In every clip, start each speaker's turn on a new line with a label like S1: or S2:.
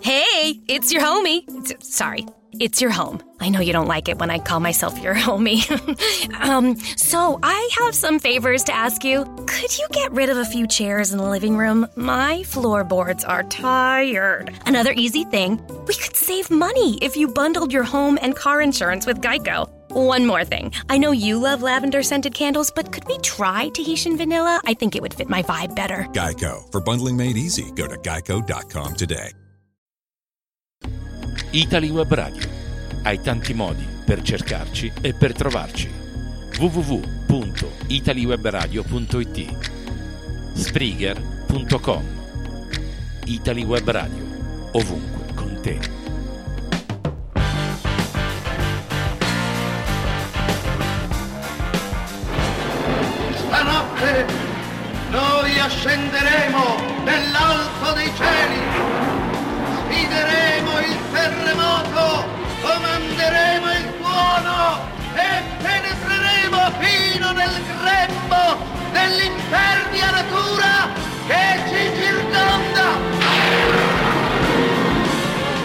S1: Hey, it's your homie. S- sorry, it's your home. I know you don't like it when I call myself your homie. um, so I have some favors to ask you. Could you get rid of a few chairs in the living room? My floorboards are tired. Another easy thing, we could save money if you bundled your home and car insurance with Geico. One more thing. I know you love lavender scented candles, but could we try Tahitian vanilla? I think it would fit my vibe better.
S2: Geico. For bundling made easy, go to geico.com today.
S3: Italy Web Radio. Hai tanti modi per cercarci e per trovarci. www.italywebradio.it Spreaker.com Italy Web Radio. Ovunque con te.
S4: Stanotte noi ascenderemo nell'alto dei cieli, terremoto, comanderemo il tuono e penetreremo fino nel grembo dell'impervia natura che ci circonda.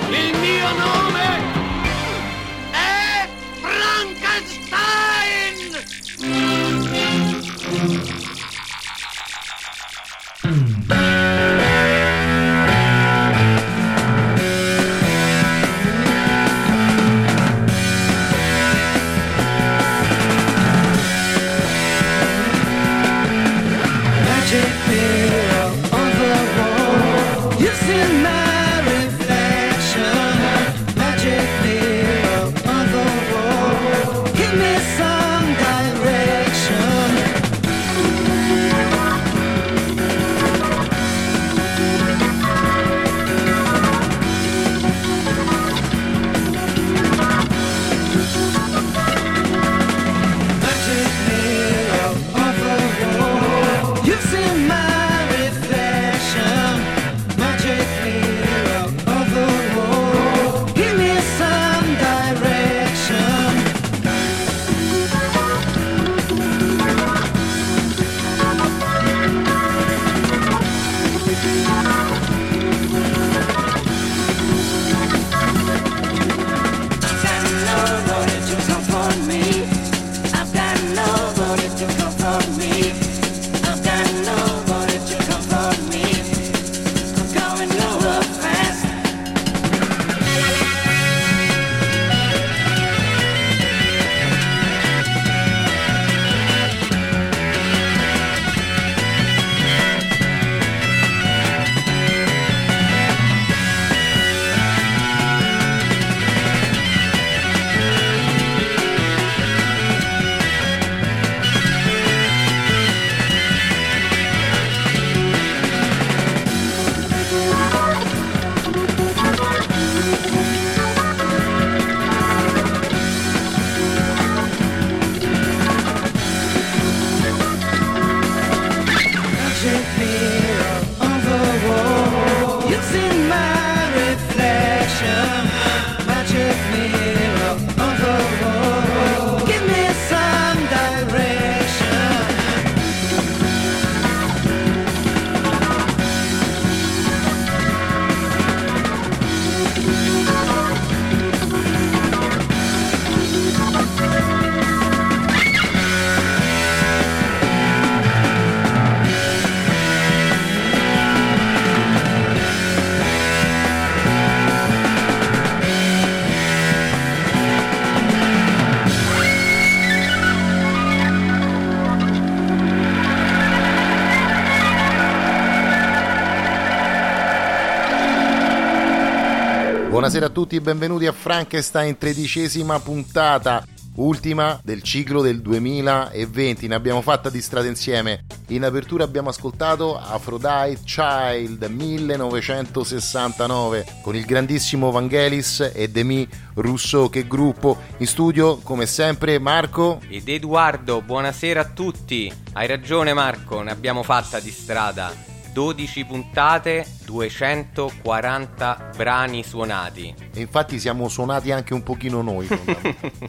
S4: Il mio nome è Frankenstein!
S5: Buonasera a tutti benvenuti a Frankenstein, tredicesima puntata, ultima del ciclo del 2020. Ne abbiamo fatta di strada insieme. In apertura abbiamo ascoltato Aphrodite Child 1969 con il grandissimo Vangelis e Demi Rousseau. Che gruppo! In studio, come sempre, Marco.
S6: Ed Edoardo, buonasera a tutti. Hai ragione Marco, ne abbiamo fatta di strada. 12 puntate, 240 brani suonati.
S5: E infatti siamo suonati anche un pochino noi.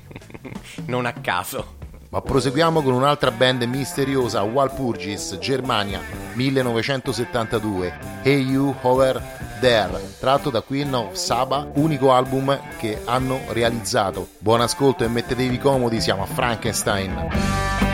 S6: non a caso.
S5: Ma proseguiamo con un'altra band misteriosa, Walpurgis, Germania, 1972. Hey You Over
S7: There, tratto da Queen of Saba, unico album che hanno realizzato. Buon ascolto e mettetevi comodi, siamo a Frankenstein.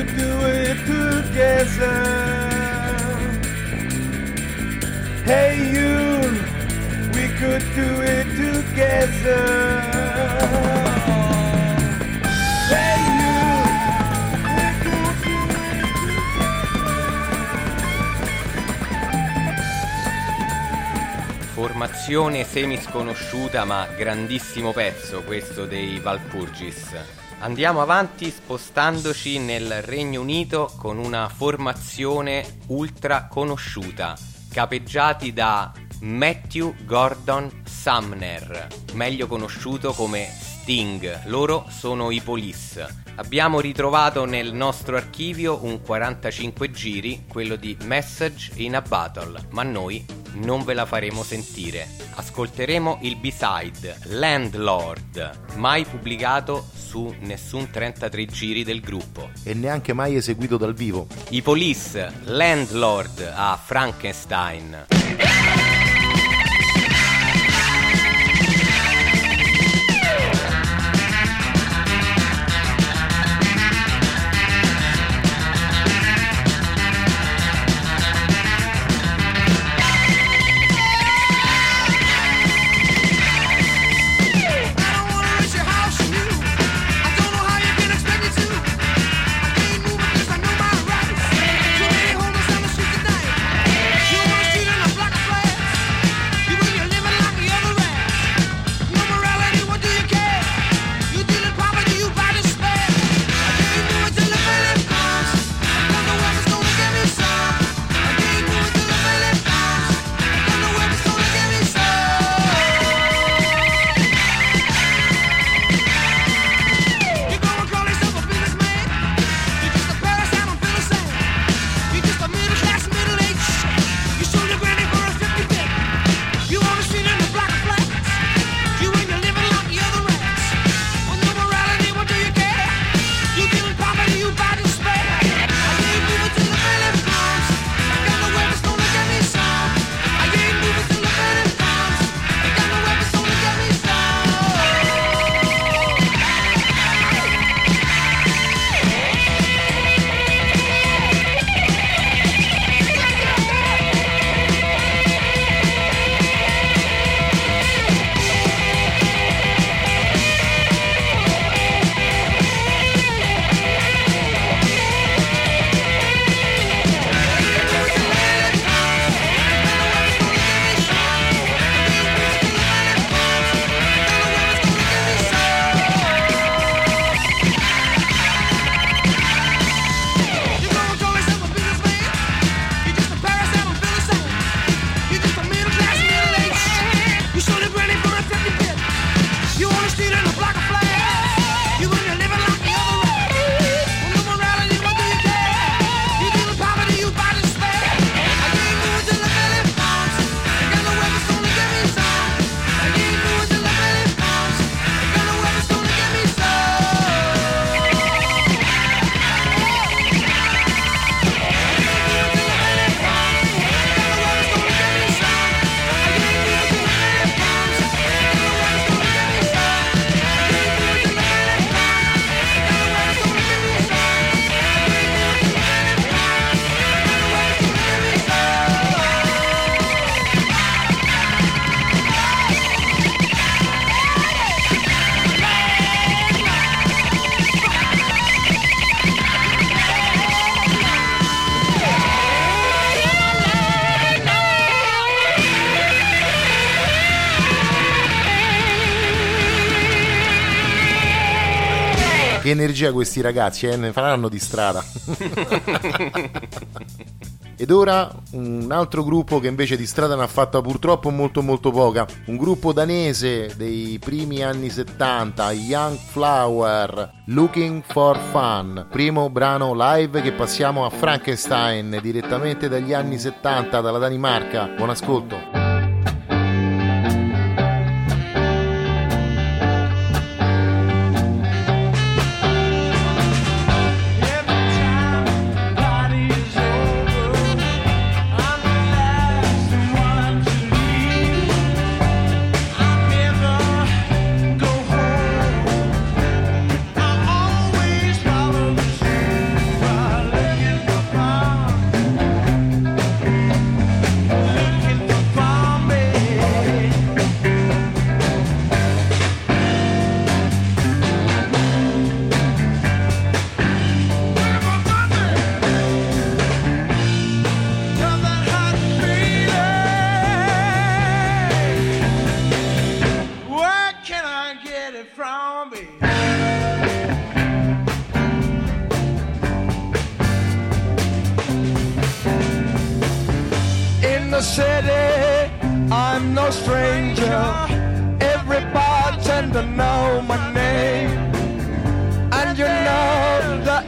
S8: Could do it together. Hey you, we could do it together. Hey you, we
S6: ma grandissimo pezzo questo dei Valpurgis. Andiamo avanti spostandoci nel Regno Unito con una formazione ultra conosciuta, capeggiati da Matthew Gordon Sumner, meglio conosciuto come Sting. Loro sono i Police. Abbiamo ritrovato nel nostro archivio un 45 giri, quello di Message in a Battle, ma noi non ve la faremo sentire. Ascolteremo il B-side Landlord, mai pubblicato su nessun 33 giri del gruppo.
S7: E neanche mai eseguito dal vivo.
S6: I Police Landlord a Frankenstein.
S5: Energia questi ragazzi, eh? ne faranno di strada. Ed ora un altro gruppo che invece di strada ne ha fatta purtroppo molto molto poca. Un gruppo danese dei primi anni 70, Young Flower, Looking for Fun. Primo brano live che passiamo a Frankenstein direttamente dagli anni 70 dalla Danimarca. Buon ascolto.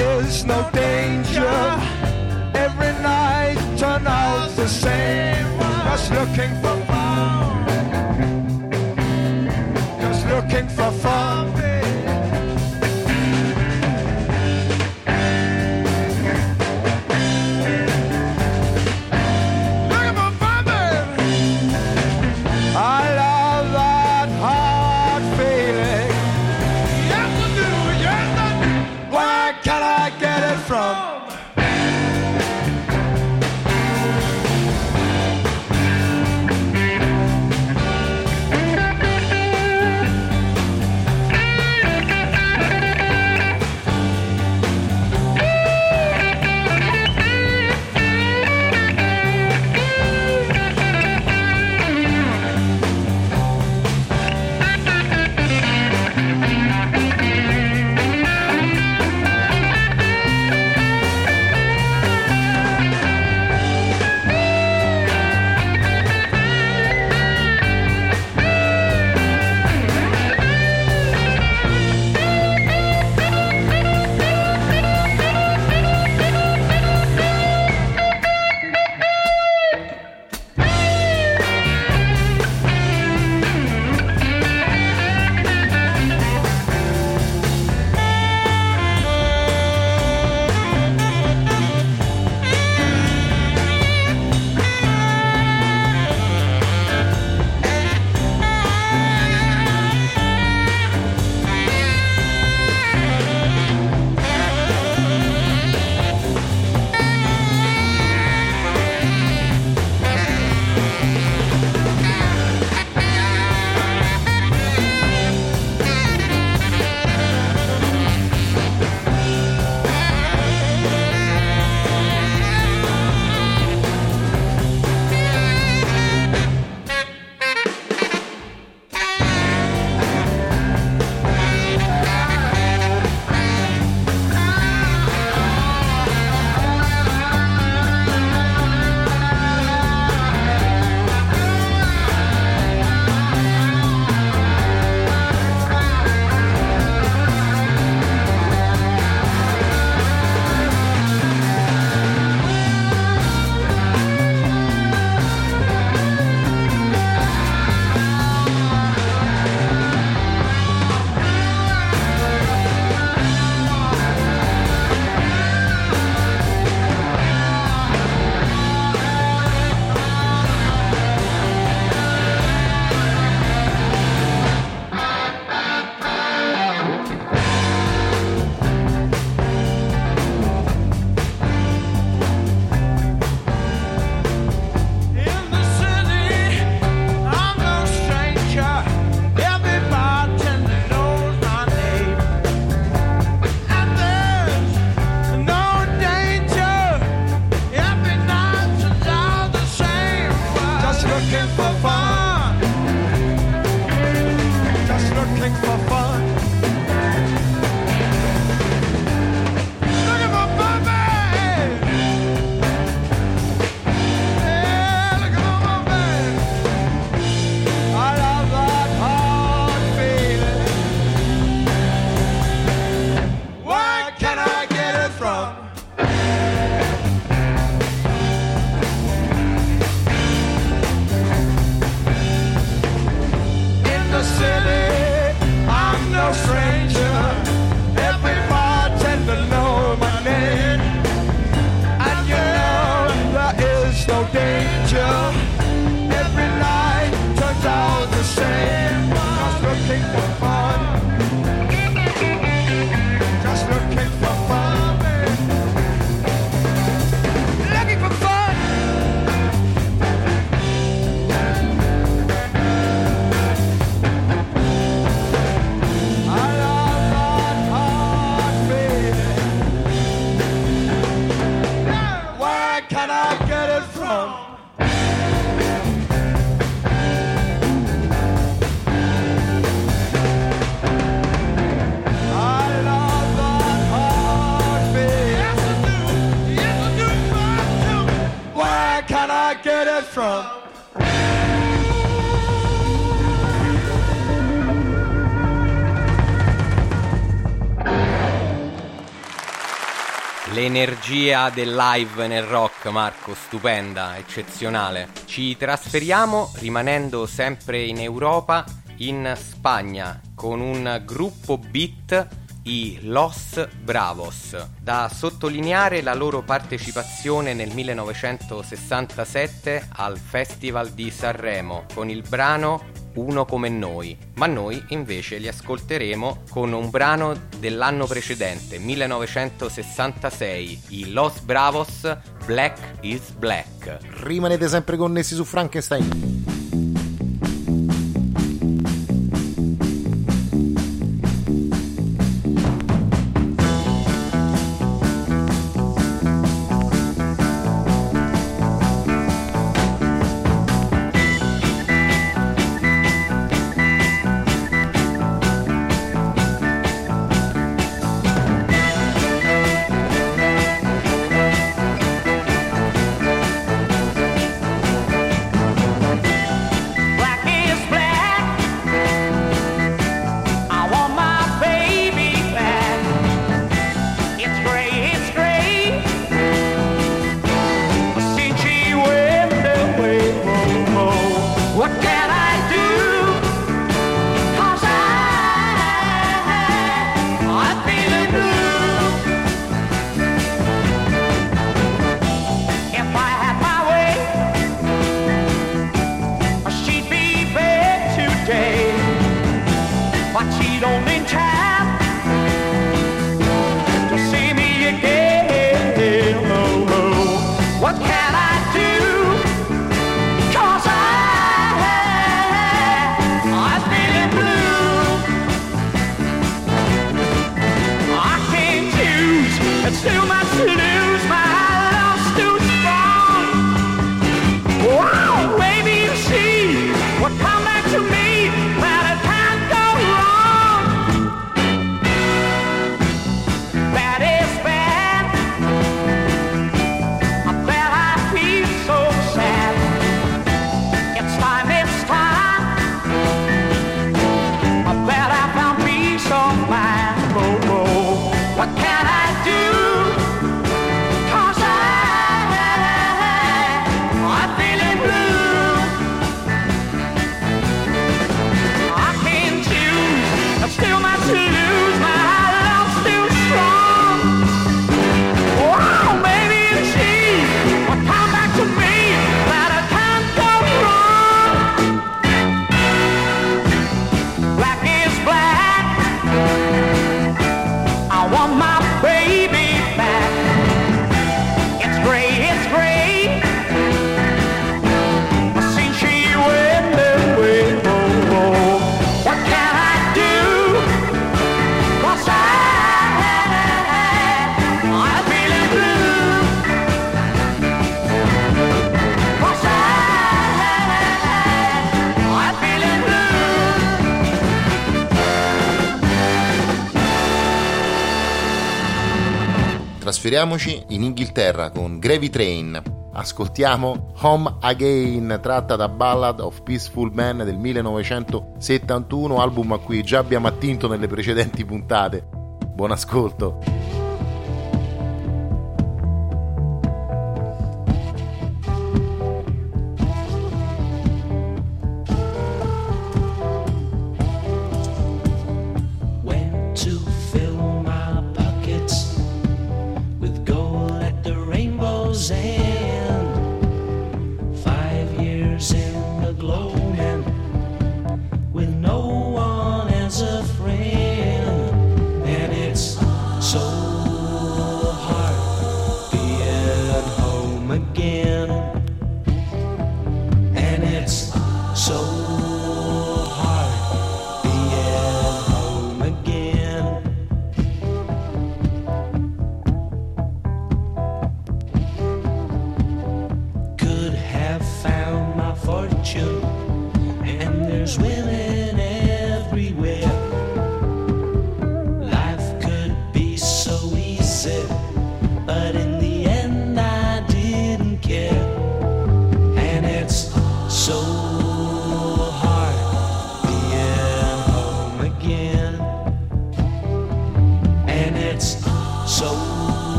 S7: Is no danger. Every night turn out the same. Just looking for fun. Just looking for fun.
S6: energia del live nel rock, Marco, stupenda, eccezionale. Ci trasferiamo rimanendo sempre in Europa, in Spagna, con un gruppo beat i Los Bravos. Da sottolineare la loro partecipazione nel 1967 al Festival di Sanremo con il brano uno come noi, ma noi invece li ascolteremo con un brano dell'anno precedente, 1966, i Los Bravos Black is Black.
S9: Rimanete sempre connessi su Frankenstein. trasferiamoci in Inghilterra con Gravy Train. Ascoltiamo Home Again, tratta da Ballad of Peaceful Man del 1971, album a cui già abbiamo attinto nelle precedenti puntate. Buon ascolto!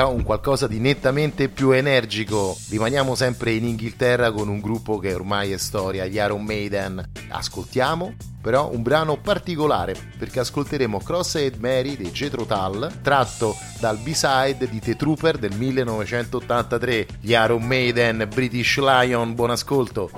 S5: Ora un qualcosa di nettamente più energico. Rimaniamo sempre in Inghilterra con un gruppo che ormai è storia, gli Iron Maiden. Ascoltiamo però un brano particolare perché ascolteremo Crossed Mary dei Jethro Tull tratto dal B-side di The Trooper del 1983. Gli Iron Maiden, British Lion, buon ascolto.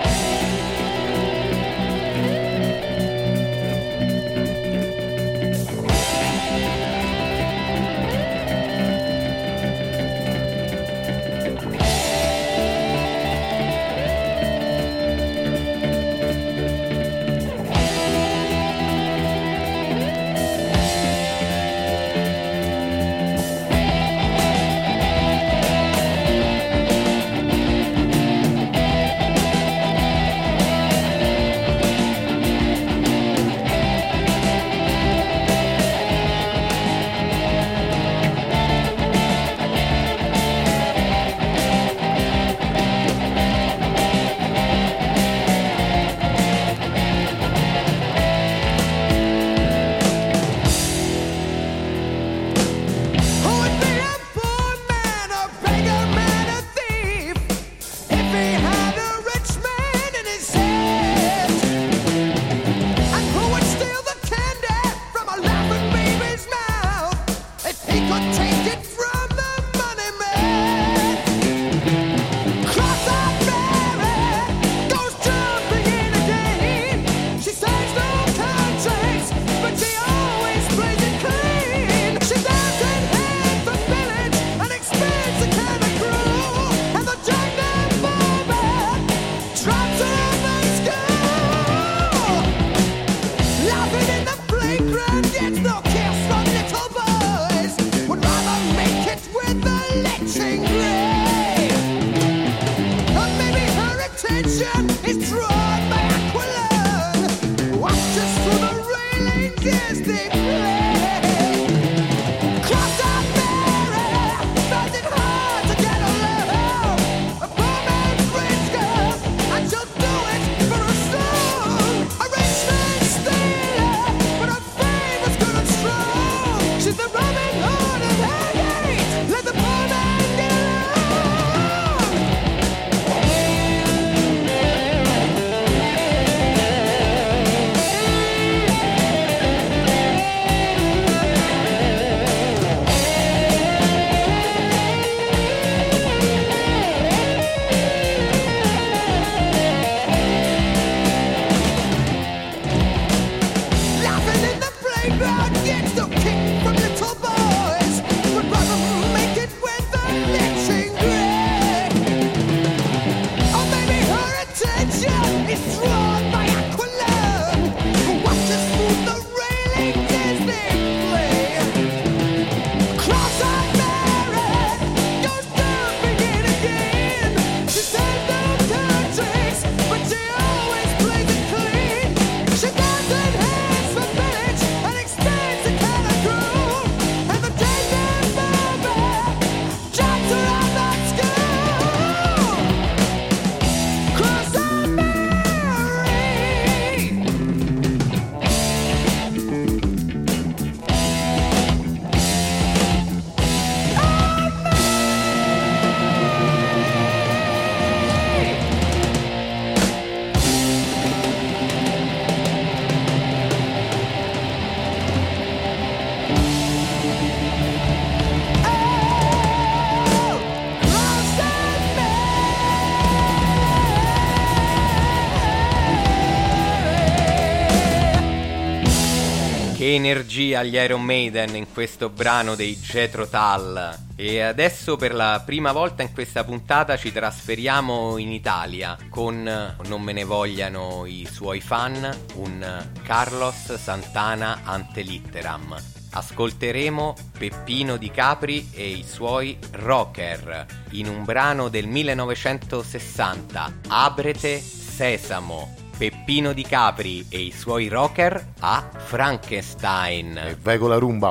S6: Energia gli Iron Maiden in questo brano dei Jetro Tull. E adesso per la prima volta in questa puntata ci trasferiamo in Italia con, non me ne vogliano i suoi fan, un Carlos Santana Antelitteram. Ascolteremo Peppino Di Capri e i suoi rocker in un brano del 1960, Abrete Sesamo. Peppino Di Capri e i suoi rocker a Frankenstein.
S5: E vai con la rumba.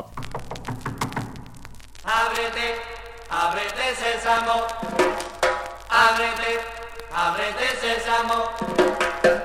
S4: Aprete, aprete sesamo. Aprete, aprete sesamo.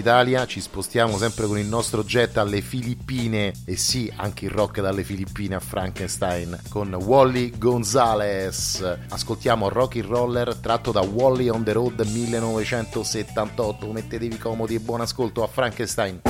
S5: dall'Italia ci spostiamo sempre con il nostro jet alle Filippine e sì, anche il rock dalle Filippine a Frankenstein con Wally Gonzalez. Ascoltiamo Rocky Roller tratto da Wally on the Road 1978. Mettetevi comodi e buon ascolto a Frankenstein.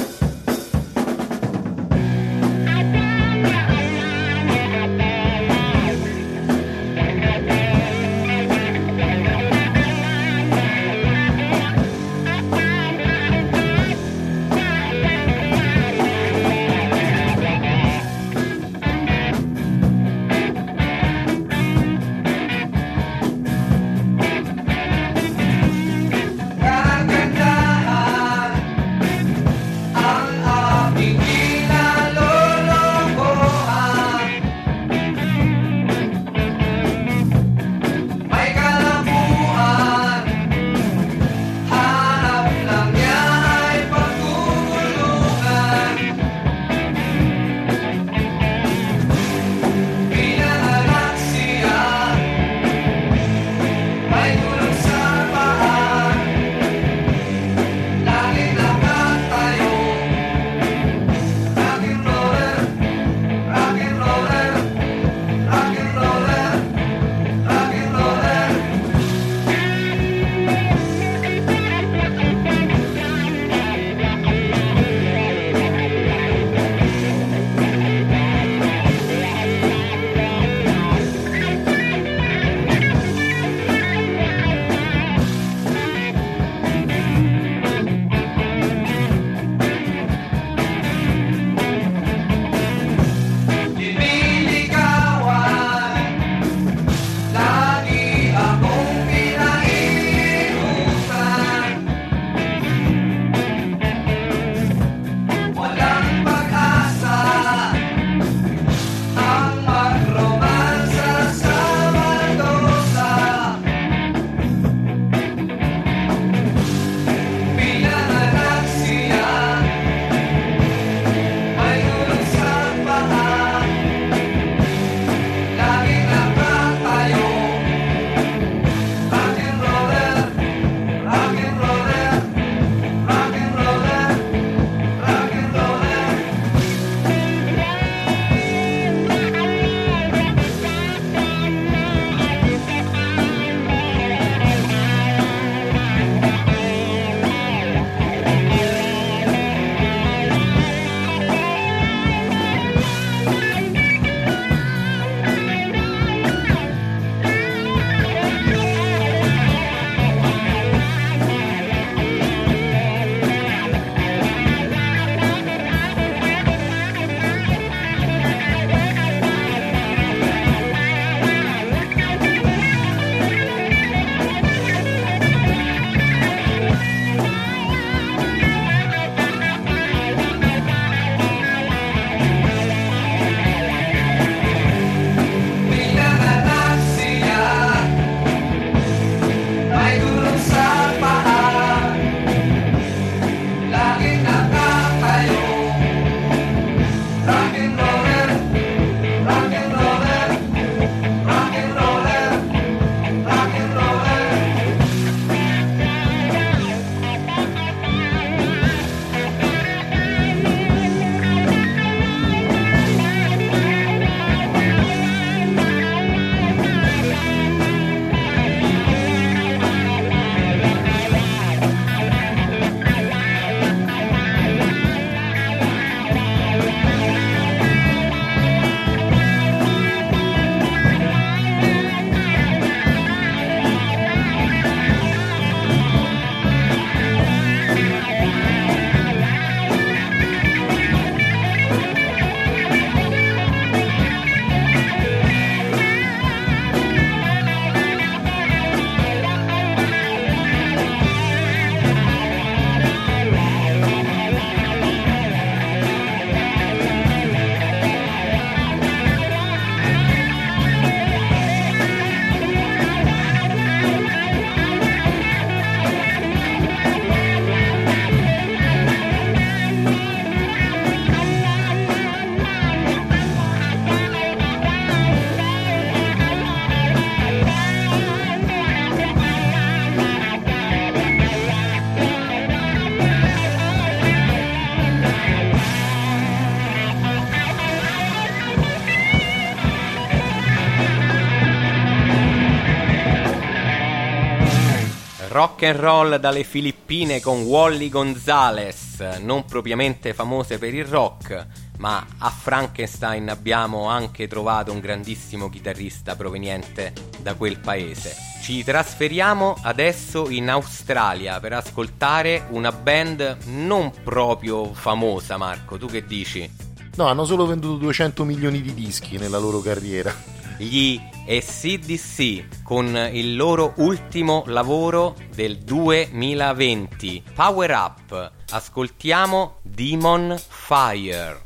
S6: Rock and roll dalle Filippine con Wally Gonzalez, non propriamente famose per il rock, ma a Frankenstein abbiamo anche trovato un grandissimo chitarrista proveniente da quel paese. Ci trasferiamo adesso in Australia per ascoltare una band non proprio famosa, Marco, tu che dici?
S5: No, hanno solo venduto 200 milioni di dischi nella loro carriera.
S6: Gli SDC con il loro ultimo lavoro del 2020, Power Up. Ascoltiamo Demon Fire.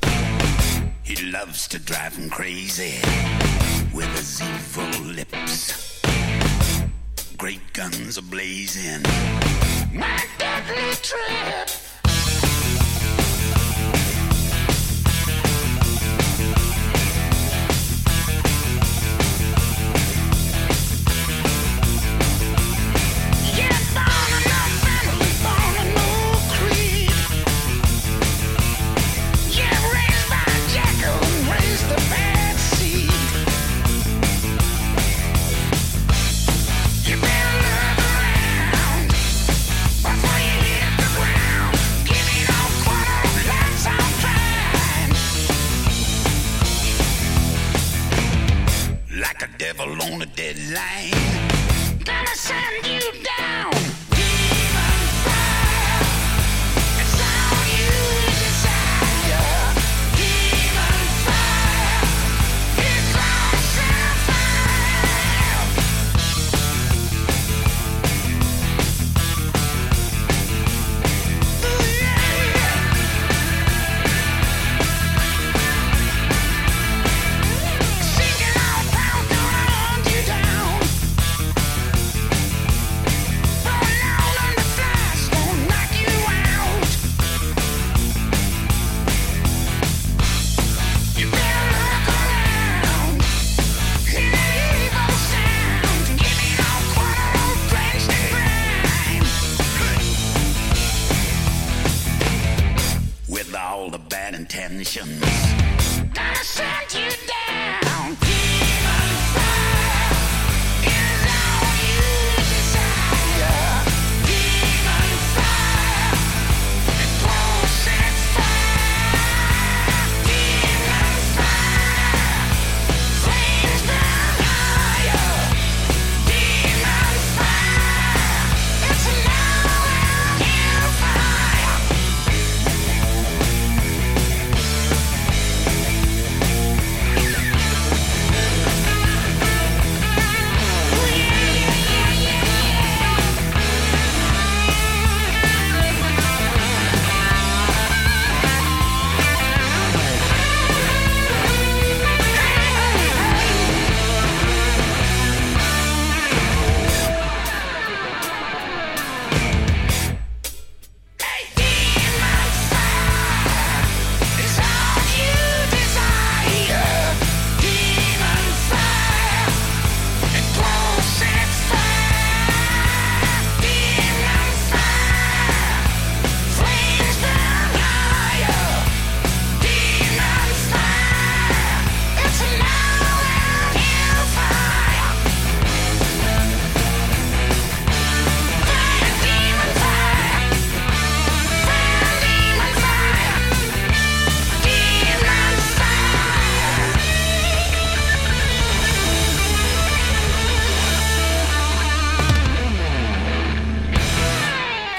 S10: He loves to drive him crazy with his evil lips. Great guns are blazing. My deadly trip. A devil on a deadline. Gonna send you down.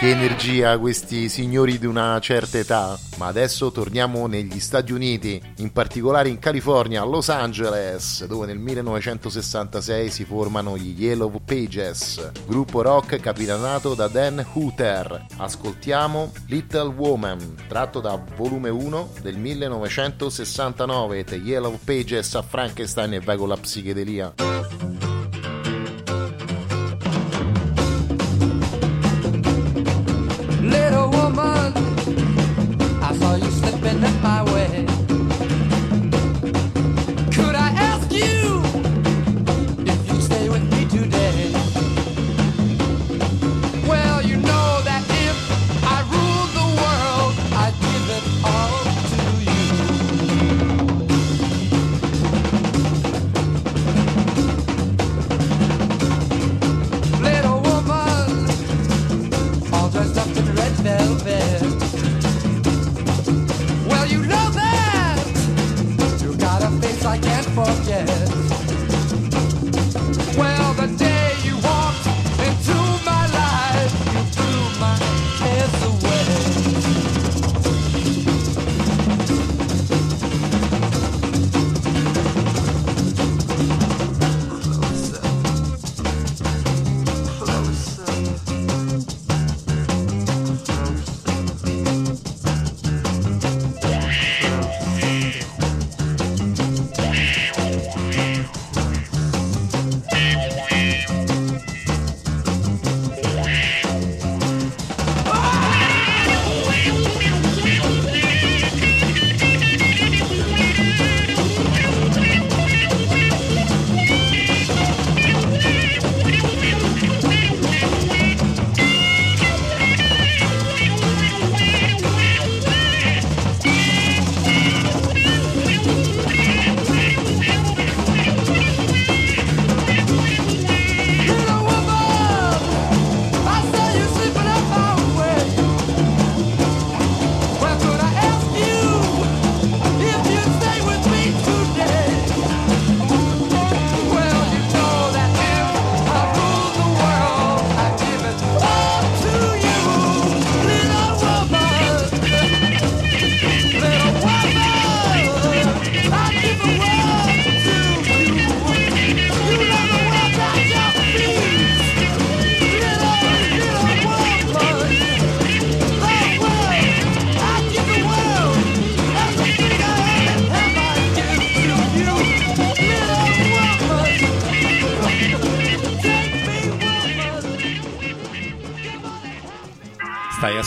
S5: Che energia questi signori di una certa età. Ma adesso torniamo negli Stati Uniti, in particolare in California, a Los Angeles, dove nel 1966 si formano gli Yellow Pages, gruppo rock capitanato da Dan Hooter. Ascoltiamo Little Woman, tratto da volume 1 del 1969, The Yellow Pages a Frankenstein e vai con la psichedelia.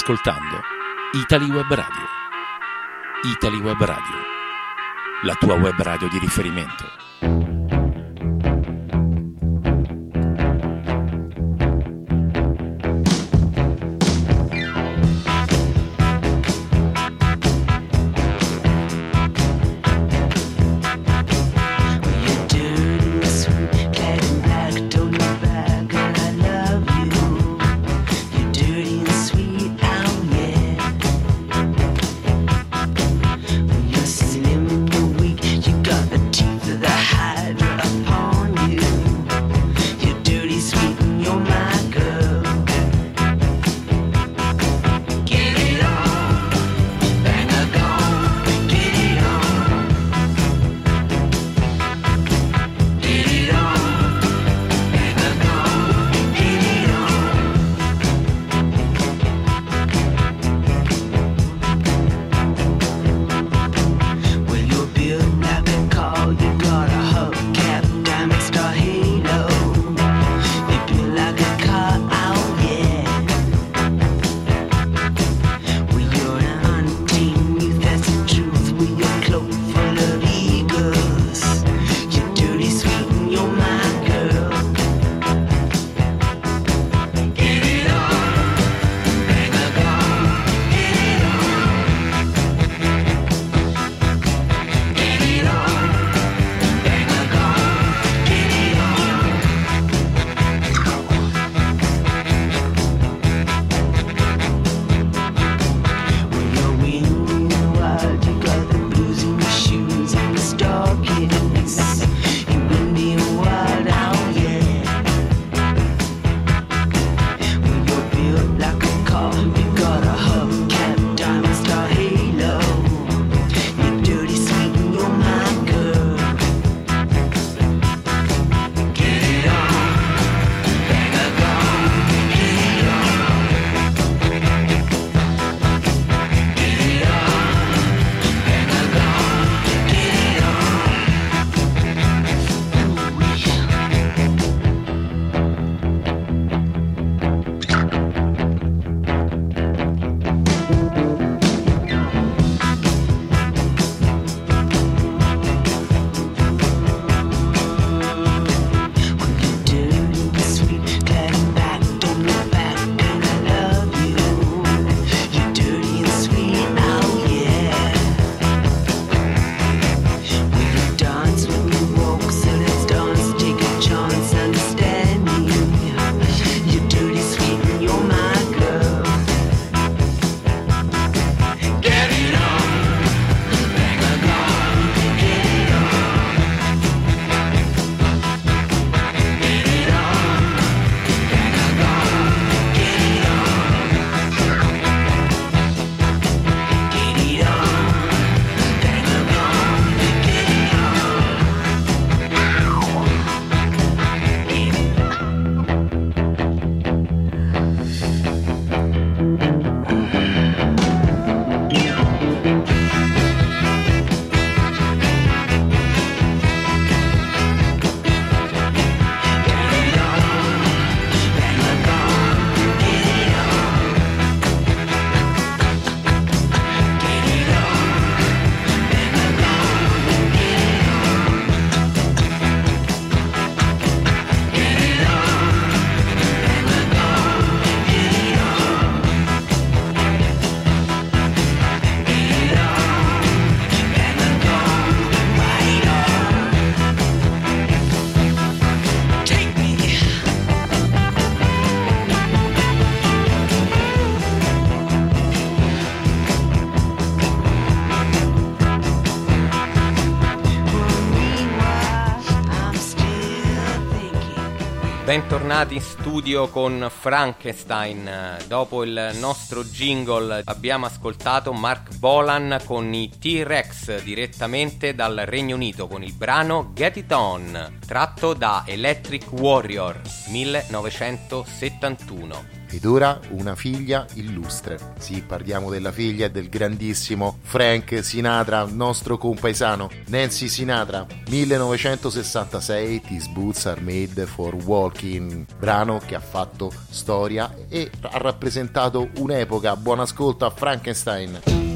S11: ascoltando Italy Web Radio. Italy Web Radio, la tua web radio di riferimento.
S6: Bentornati in studio con Frankenstein. Dopo il nostro jingle abbiamo ascoltato Mark Bolan con i T-Rex direttamente dal Regno Unito con il brano Get It On, tratto da Electric Warrior 1971.
S12: Ed ora una figlia illustre. Sì, parliamo della figlia del grandissimo Frank Sinatra, nostro compaesano. Nancy Sinatra, 1966, These Boots Are Made for Walking, brano che ha fatto storia e ha rappresentato un'epoca. Buon ascolto a Frankenstein.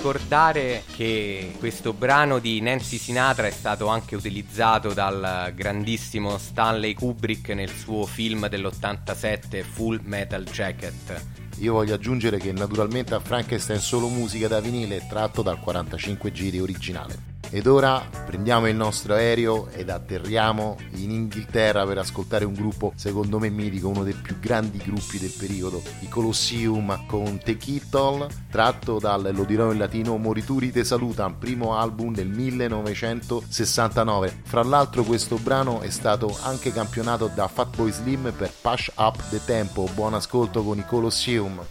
S6: Ricordare che questo brano di Nancy Sinatra è stato anche utilizzato dal grandissimo Stanley Kubrick nel suo film dell'87 Full Metal Jacket.
S12: Io voglio aggiungere che naturalmente a Frankenstein solo musica da vinile tratto dal 45 giri originale. Ed ora prendiamo il nostro aereo ed atterriamo in Inghilterra per ascoltare un gruppo secondo me mitico, uno dei più grandi gruppi del periodo, i Colosseum con The Kittle, tratto dal, lo dirò in latino, Morituri te salutan, primo album del 1969. Fra l'altro questo brano è stato anche campionato da Fatboy Slim per Push Up the Tempo. Buon ascolto con i Colosseum.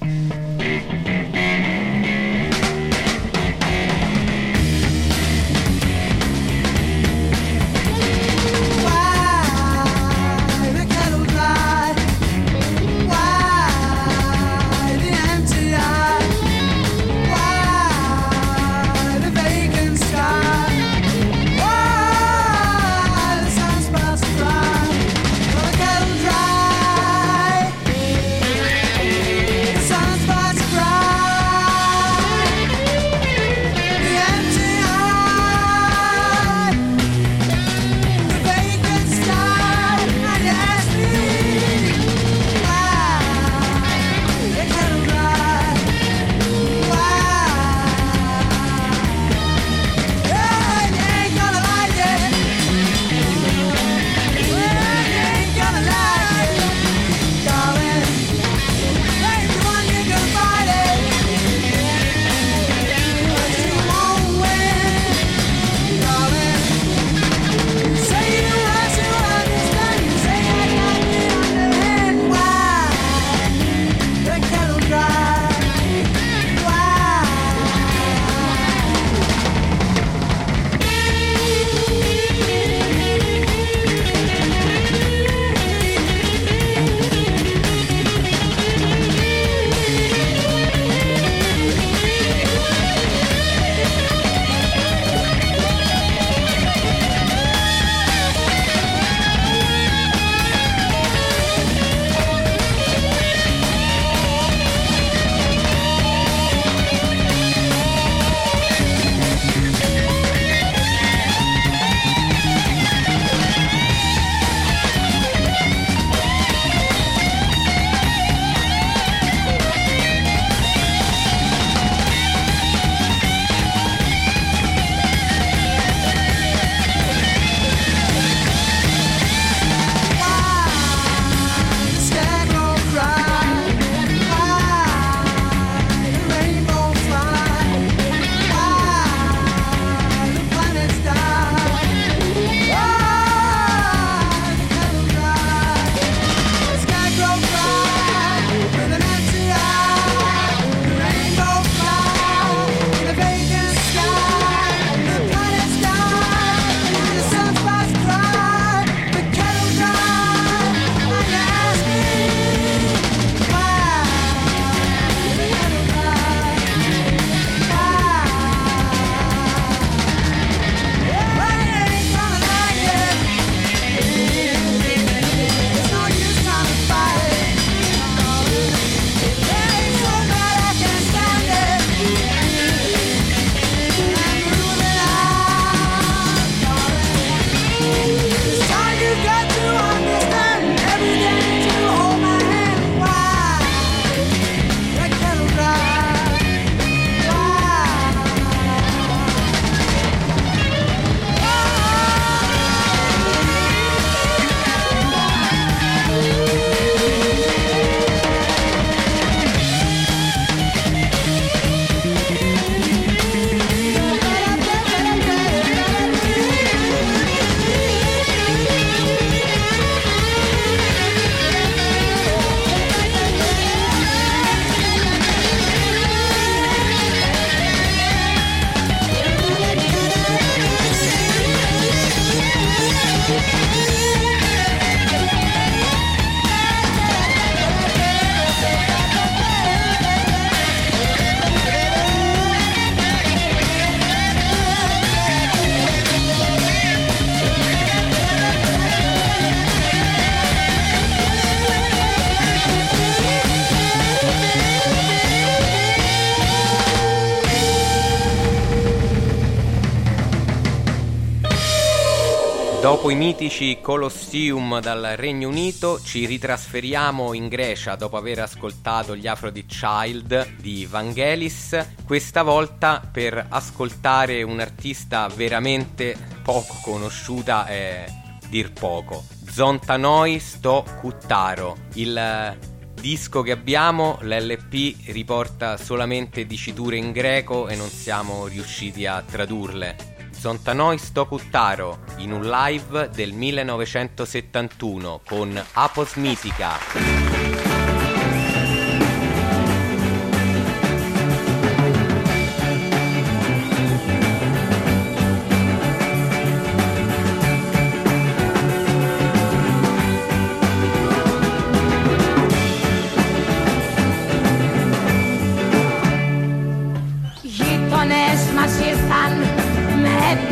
S6: I mitici Colosseum dal Regno Unito ci ritrasferiamo in Grecia dopo aver ascoltato gli Aphrodite Child di Vangelis, questa volta per ascoltare un'artista veramente poco conosciuta e dir poco. Zontanoi sto Kuttaro, il eh, disco che abbiamo, l'LP riporta solamente diciture in greco e non siamo riusciti a tradurle. Zontanoi sto Kuttaro in un live del 1971 con Apos Mitica.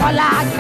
S13: collar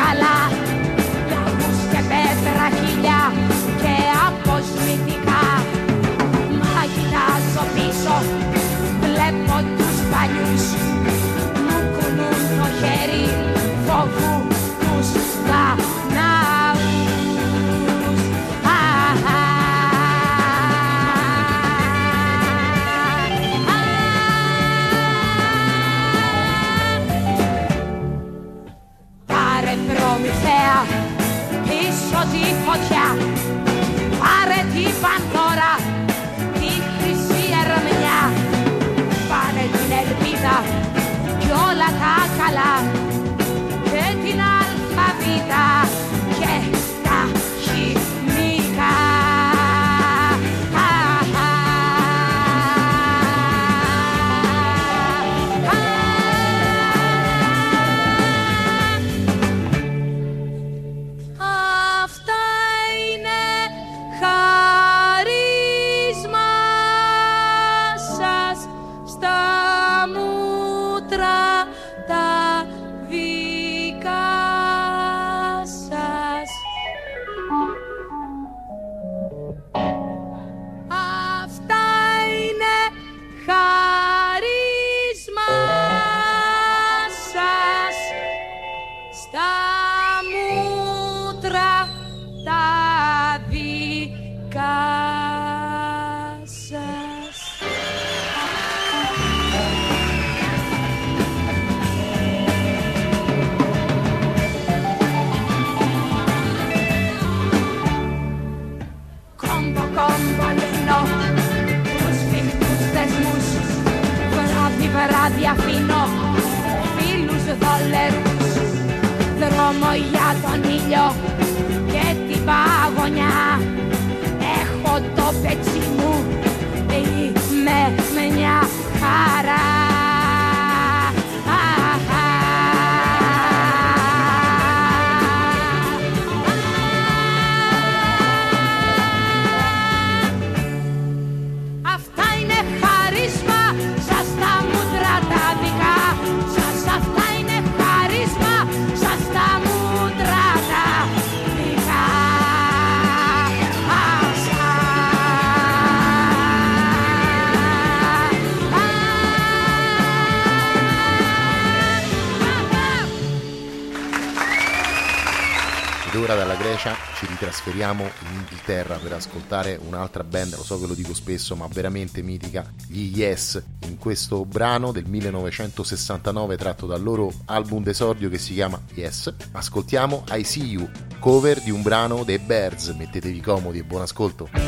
S13: ci ritrasferiamo in Inghilterra per ascoltare un'altra band, lo so che lo dico spesso, ma veramente mitica, gli Yes, in questo brano del 1969 tratto dal loro album d'esordio che si chiama Yes. Ascoltiamo I See You, cover di un brano dei Birds, mettetevi comodi e buon ascolto.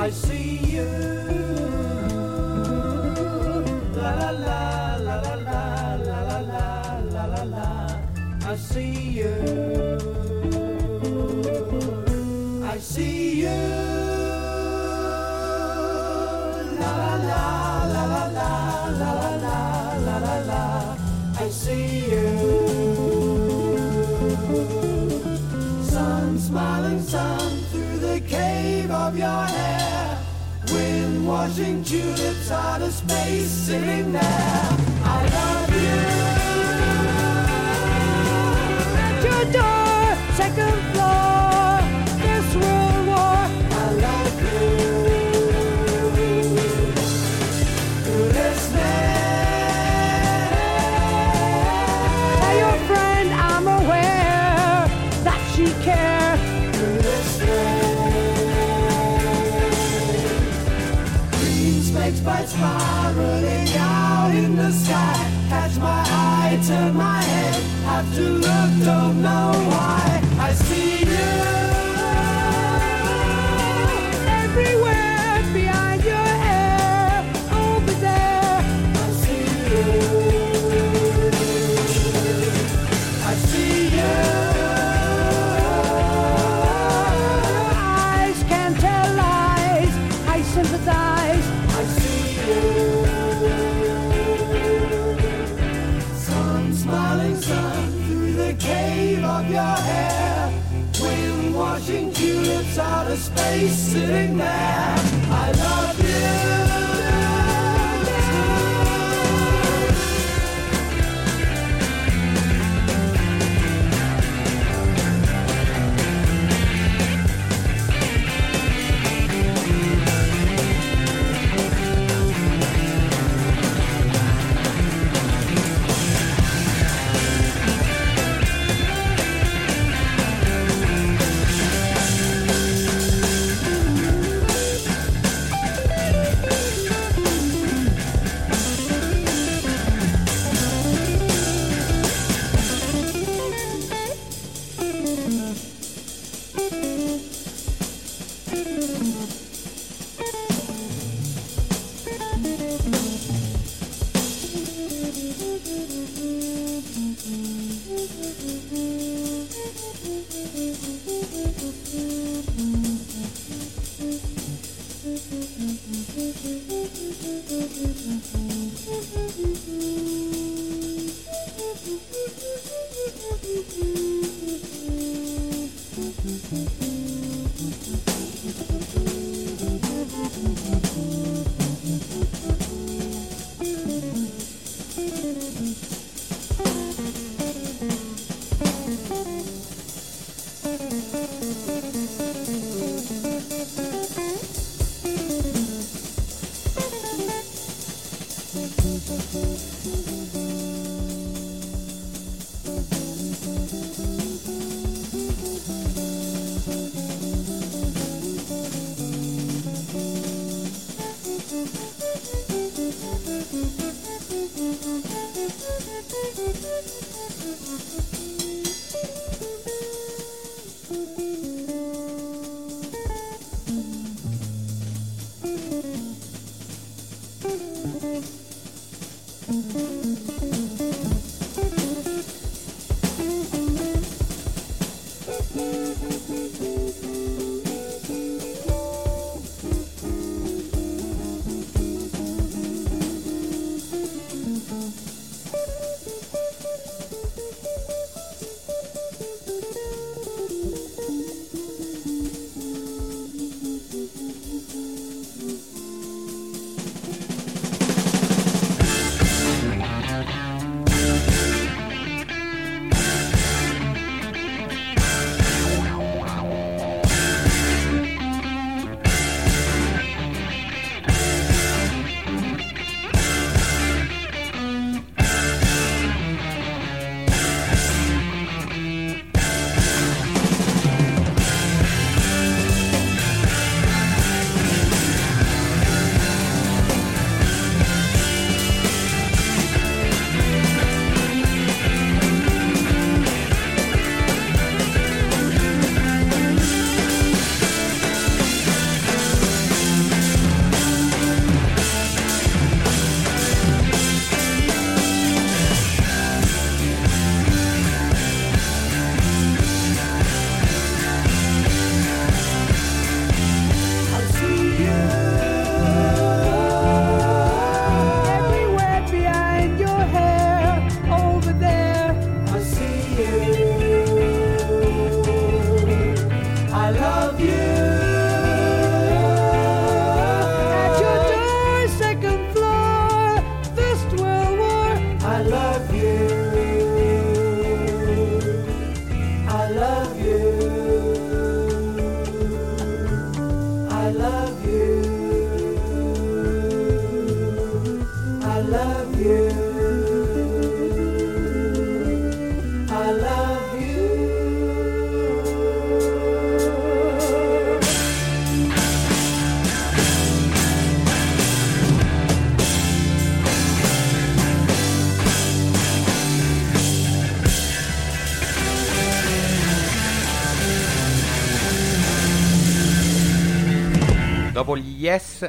S14: I see you. La la la la la la la la la la. I see you.
S4: Forging tulips out of space, sitting there. I love you.
S14: At your door, second.
S4: turn my head, have to look, don't know why.
S15: face.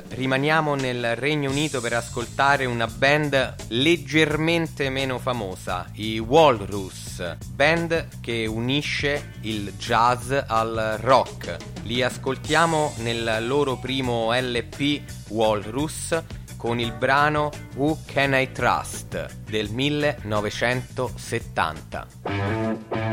S15: Rimaniamo nel Regno Unito per ascoltare una band leggermente meno famosa, i Walrus, band che unisce il jazz al rock. Li ascoltiamo nel loro primo LP Walrus con il brano Who Can I Trust del 1970.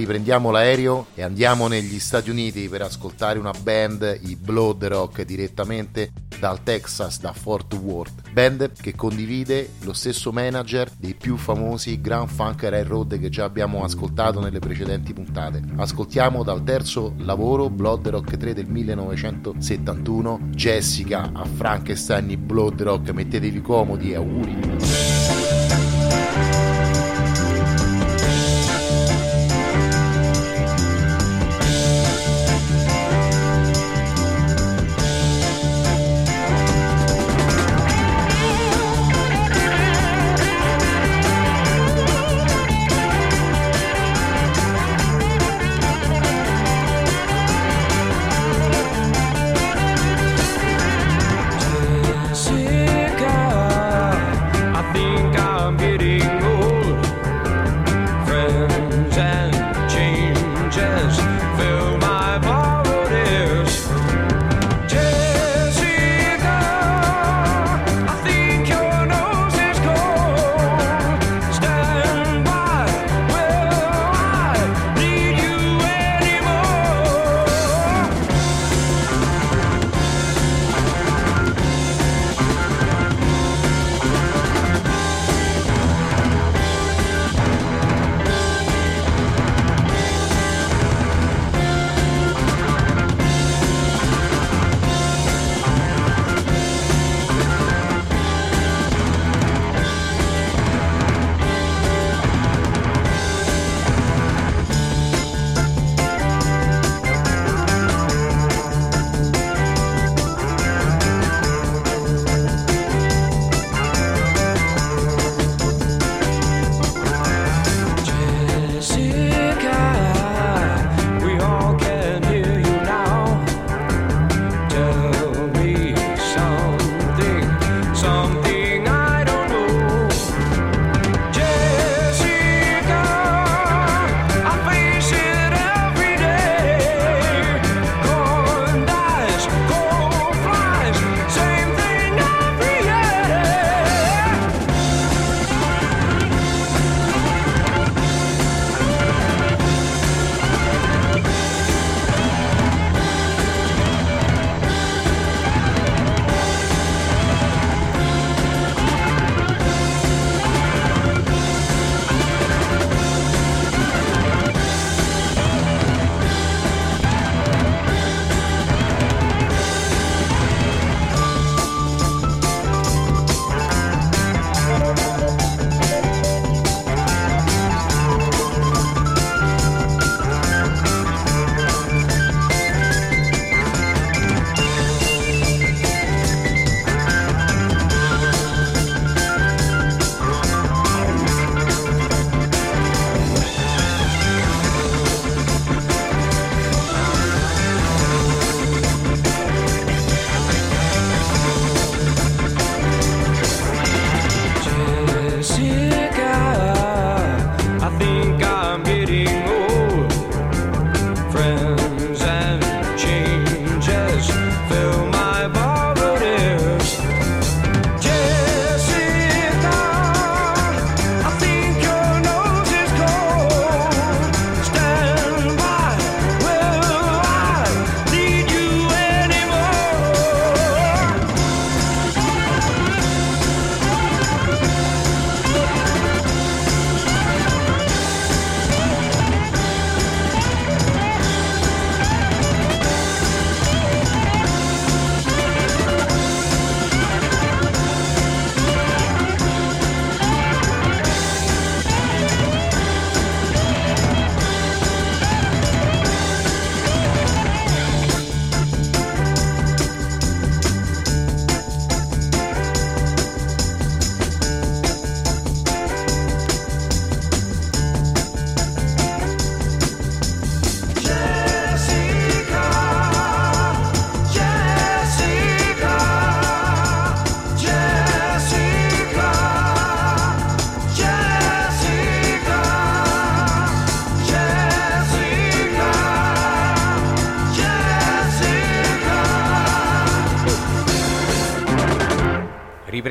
S5: Ma ora riprendiamo l'aereo e andiamo negli Stati Uniti per ascoltare una band, i Blood Rock, direttamente dal Texas, da Fort Worth. Band che condivide lo stesso manager dei più famosi Grand Funk Railroad che già abbiamo ascoltato nelle precedenti puntate. Ascoltiamo dal terzo lavoro, Blood Rock 3 del 1971, Jessica a Frankenstein, Blood Rock, mettetevi comodi e auguri.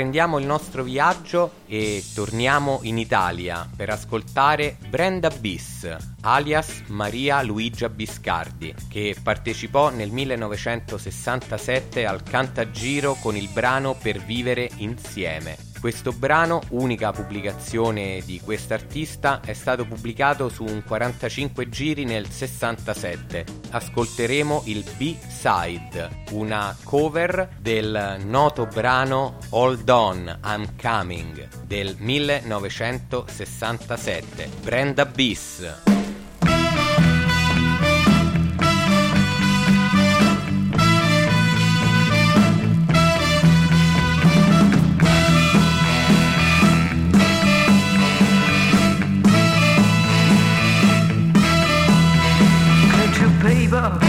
S6: Riprendiamo il nostro viaggio e torniamo in Italia per ascoltare Brenda Bis, alias Maria Luigia Biscardi, che partecipò nel 1967 al Cantagiro con il brano Per vivere insieme. Questo brano, unica pubblicazione di quest'artista, è stato pubblicato su un 45 giri nel 67. Ascolteremo il B-side, una cover del noto brano Hold On, I'm Coming del 1967. Brenda Biss.
S16: You,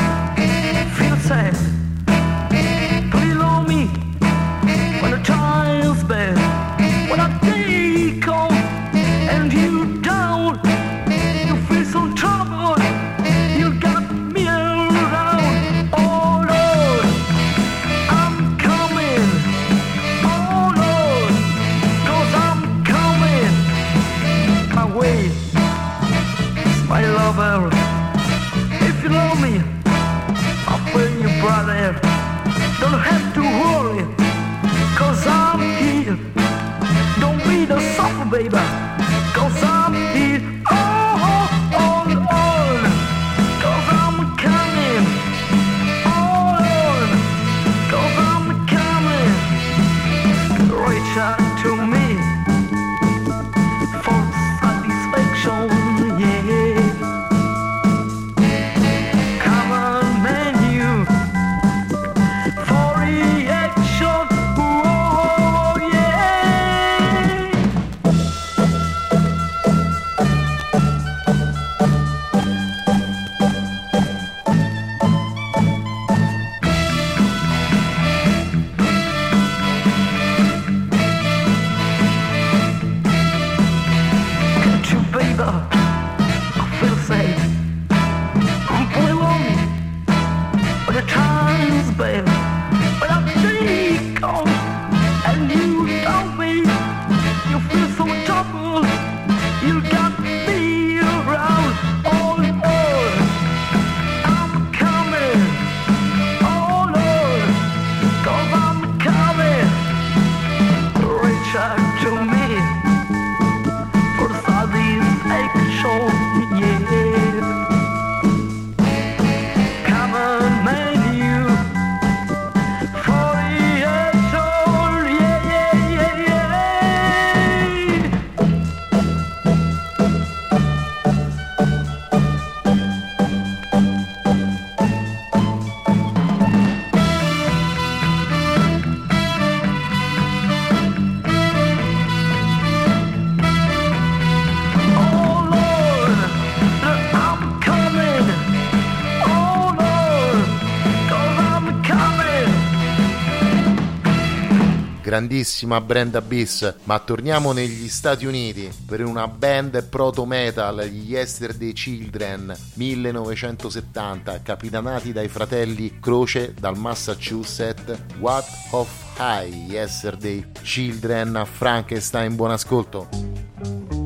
S5: grandissima Brenda Biss, ma torniamo negli Stati Uniti per una band proto metal, gli Yesterday Children 1970, capitanati dai fratelli Croce dal Massachusetts. What of High, Yesterday Children a Frankenstein, buon ascolto.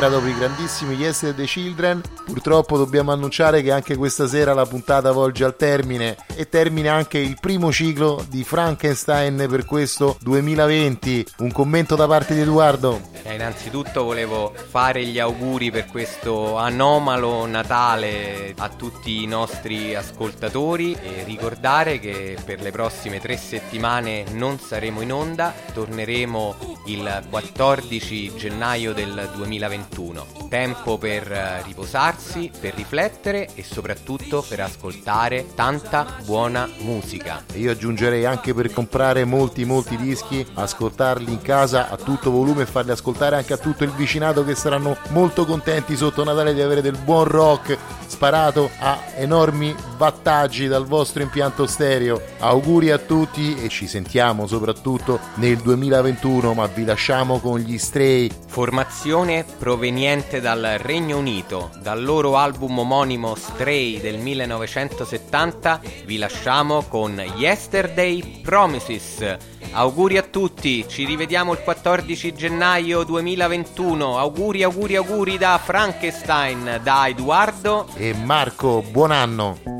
S5: Ora, dopo i grandissimi Yesterday the Children, purtroppo dobbiamo annunciare che anche questa sera la puntata volge al termine e termina anche il primo ciclo di Frankenstein per questo 2020. Un commento da parte di Edoardo.
S6: Innanzitutto volevo fare gli auguri per questo anomalo Natale a tutti i nostri ascoltatori e ricordare che per le prossime tre settimane non saremo in onda, torneremo il 14 gennaio del 2021. Tempo per eh, riposarsi, per riflettere e soprattutto per ascoltare tanta buona musica.
S5: Io aggiungerei anche per comprare molti molti dischi, ascoltarli in casa a tutto volume e farli ascoltare anche a tutto il vicinato che saranno molto contenti sotto Natale di avere del buon rock sparato a enormi wattaggi dal vostro impianto stereo. Auguri a tutti e ci sentiamo soprattutto nel 2021, ma vi lasciamo con gli Stray.
S6: Formazione proveniente dal Regno Unito, dal loro album omonimo Stray del 1970, vi lasciamo con Yesterday Promises. Auguri a tutti, ci rivediamo il 14 gennaio 2021. Auguri, auguri, auguri da Frankenstein, da Edoardo
S5: E Marco, buon anno!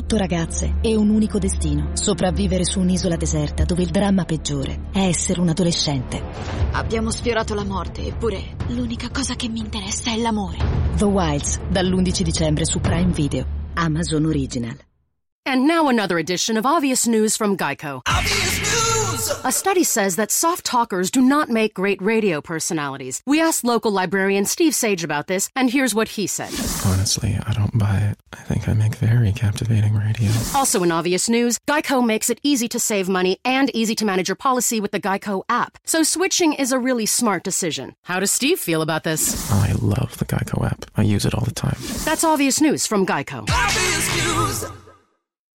S17: Otto ragazze e un unico destino. Sopravvivere su un'isola deserta dove il dramma peggiore è essere un adolescente.
S18: Abbiamo sfiorato la morte, eppure l'unica cosa che mi interessa è l'amore.
S17: The Wilds, dall'11 dicembre su Prime Video. Amazon Original.
S19: And now another edition of Obvious News from Geico. A study says that soft talkers do not make great radio personalities. We asked local librarian Steve Sage about this, and here's what he said.
S20: Honestly, I don't buy it. I think I make very captivating radio.
S19: Also in obvious news, Geico makes it easy to save money and easy to manage your policy with the Geico app. So switching is a really smart decision. How does Steve feel about this?
S20: Oh, I love the Geico app. I use it all the time.
S19: That's obvious news from Geico.
S10: Obvious news.